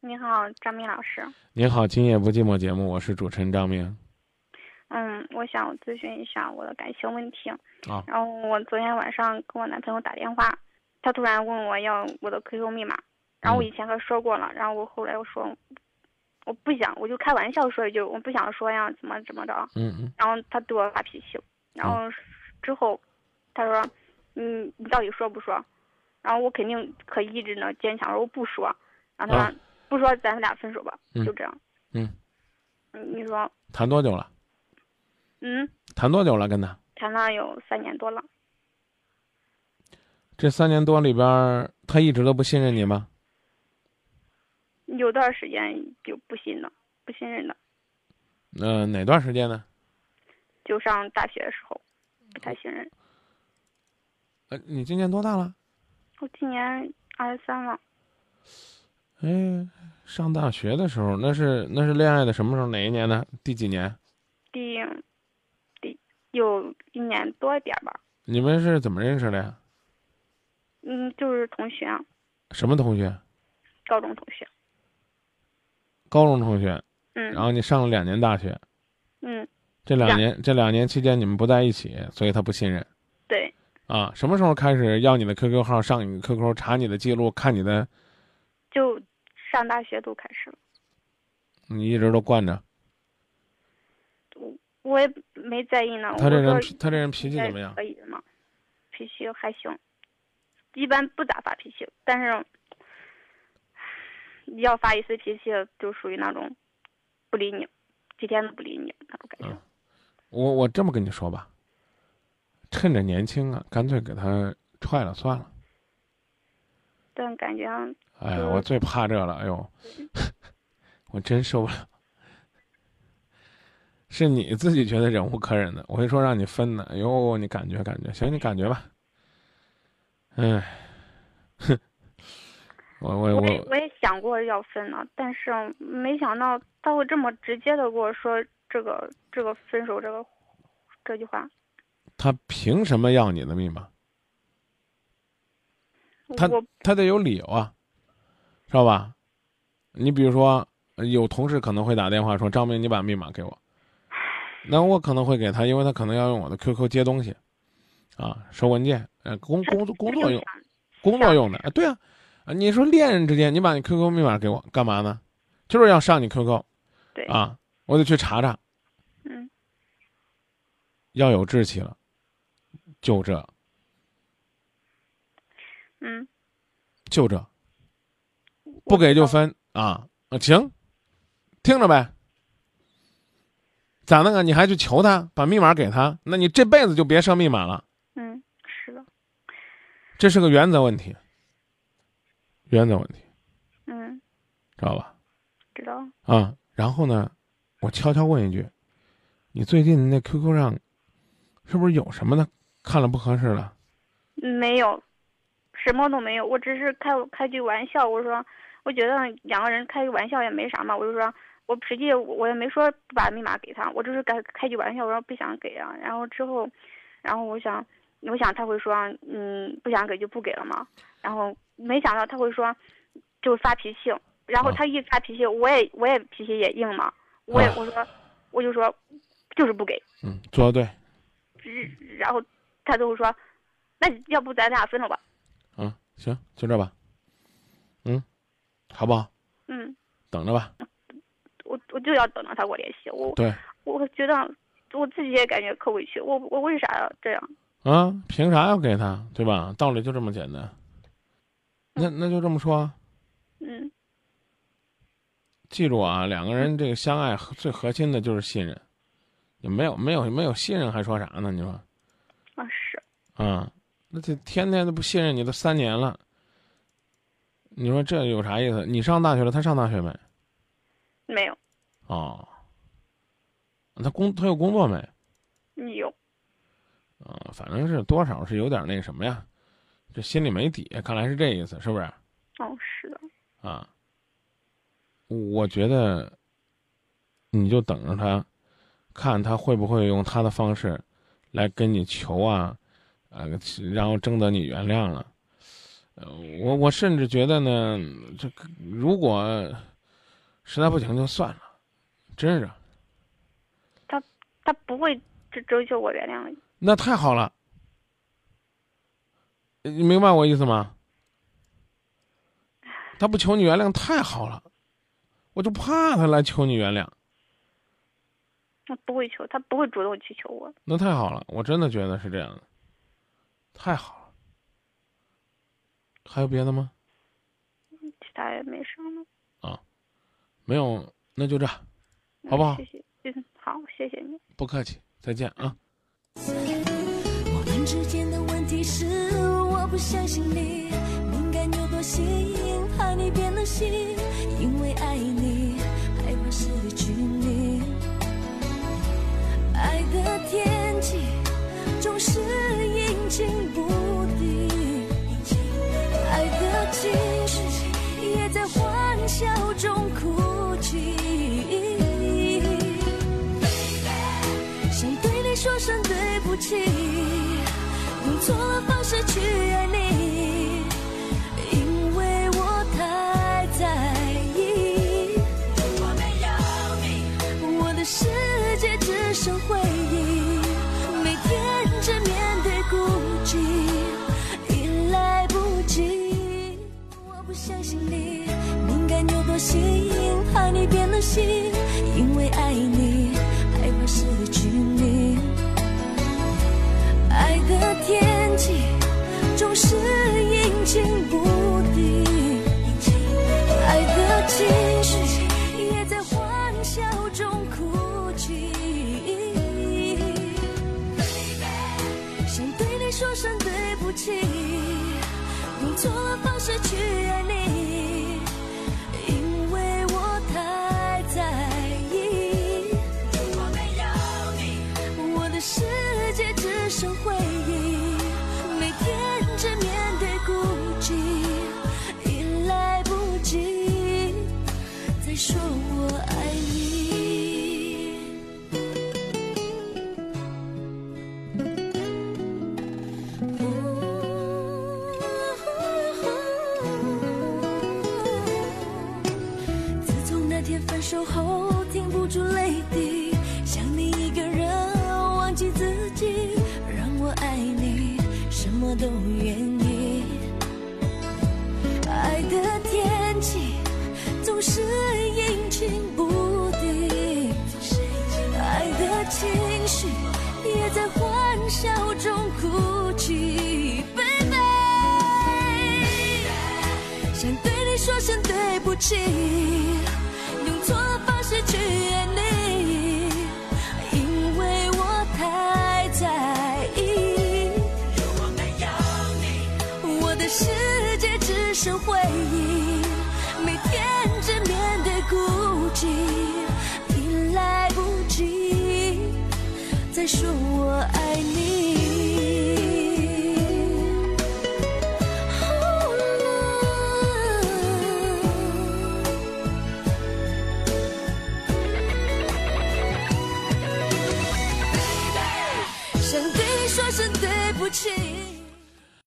你好，张明老师。您好，今夜不寂寞节目，我是主持人张明。嗯，我想咨询一下我的感情问题。啊。然后我昨天晚上跟我男朋友打电话，他突然问我要我的 QQ 密码，然后我以前和他说过了，然后我后来又说我不想，我就开玩笑说一句我不想说呀，怎么怎么着。嗯嗯。然后他对我发脾气，然后之后他说嗯你到底说不说？然后我肯定可一直呢坚强，说我不说。然后他说。不说，咱们俩分手吧，就这样。嗯，你说谈多久了？嗯，谈多久了？跟他谈了有三年多了。这三年多里边，他一直都不信任你吗？有段时间就不信了，不信任了。嗯，哪段时间呢？就上大学的时候，不太信任。呃，你今年多大了？我今年二十三了。哎，上大学的时候，那是那是恋爱的什么时候？哪一年呢？第几年？第第有一年多一点吧。你们是怎么认识的呀？嗯，就是同学。什么同学？高中同学。高中同学。嗯。然后你上了两年大学。嗯。这两年这两年期间你们不在一起，所以他不信任。对。啊，什么时候开始要你的 QQ 号，上你的 QQ 查你的记录，看你的？就上大学都开始了，你一直都惯着。我我也没在意呢。他这人他这人脾气怎么样？可以的嘛，脾气还行，一般不咋发脾气，但是要发一次脾气就属于那种不理你，几天都不理你那种感觉。我我这么跟你说吧，趁着年轻啊，干脆给他踹了算了。但感觉。哎呀，我最怕这了！哎呦，我真受不了。是你自己觉得忍无可忍的，我会说让你分呢。哎呦，你感觉感觉，行，你感觉吧。哎，哼，我我我我也想过要分呢，但是没想到他会这么直接的跟我说这个这个分手这个这句话。他凭什么要你的密码？他他得有理由啊。知道吧？你比如说，有同事可能会打电话说：“张明，你把密码给我。”那我可能会给他，因为他可能要用我的 QQ 接东西，啊，收文件，呃，工工作工作用，工作用的啊。对啊，你说恋人之间，你把你 QQ 密码给我干嘛呢？就是要上你 QQ，对啊，我得去查查。嗯，要有志气了，就这。嗯，就这。不给就分啊啊行，听着呗。咋弄啊？你还去求他把密码给他？那你这辈子就别设密码了。嗯，是的。这是个原则问题。原则问题。嗯。知道吧？知道。啊，然后呢，我悄悄问一句：你最近那 QQ 上，是不是有什么呢？看了不合适了？没有，什么都没有。我只是开开句玩笑，我说。我觉得两个人开个玩笑也没啥嘛，我就说，我实际我也没说不把密码给他，我就是开开句玩笑，我说不想给啊。然后之后，然后我想，我想他会说，嗯，不想给就不给了嘛。然后没想到他会说，就发脾气。然后他一发脾气，我也我也脾气也硬嘛，我也我说，我就说，就是不给。嗯，做的对。然后他就会说，那要不咱俩分了吧？嗯，行，就这吧。嗯。好不好？嗯，等着吧。我我就要等着他给我联系。我对，我觉得我自己也感觉可委屈。我我为啥要这样？啊，凭啥要给他？对吧？道理就这么简单。那那就这么说。嗯。记住啊，两个人这个相爱最核心的就是信任。你没有没有没有信任还说啥呢？你说？啊是。啊，那这天天都不信任你，都三年了。你说这有啥意思？你上大学了，他上大学没？没有。哦。他工他有工作没？有。啊，反正是多少是有点那什么呀，这心里没底，看来是这意思，是不是？哦，是的。啊。我觉得，你就等着他，看他会不会用他的方式，来跟你求啊，呃，然后征得你原谅了。呃，我我甚至觉得呢，这个如果实在不行就算了，真是。他他不会追追求我原谅你。那太好了，你明白我意思吗？他不求你原谅，太好了，我就怕他来求你原谅。他不会求，他不会主动去求我。那太好了，我真的觉得是这样的，太好了。还有别的吗？其他也没什么。啊，没有，那就这，好不好？谢谢，嗯，好，谢谢你。不客气，再见啊。我们之间的问题是，我不相信你敏感又多心，怕你变了心，因为爱你，害怕失去你。爱的天气总是情不定，爱的情也在欢笑中哭泣。想对你说声对不起，用错了方式去心，因为爱你，害怕失去你。爱的天气总是阴晴不定，爱的情绪也在欢笑中哭泣。想对你说声对不起，用错了方式去爱你，都愿意。爱的天气总是阴晴不定，爱的情绪也在欢笑中哭泣，baby。想对你说声对不起，剩回忆，每天只面对孤寂，已来不及再说我爱你。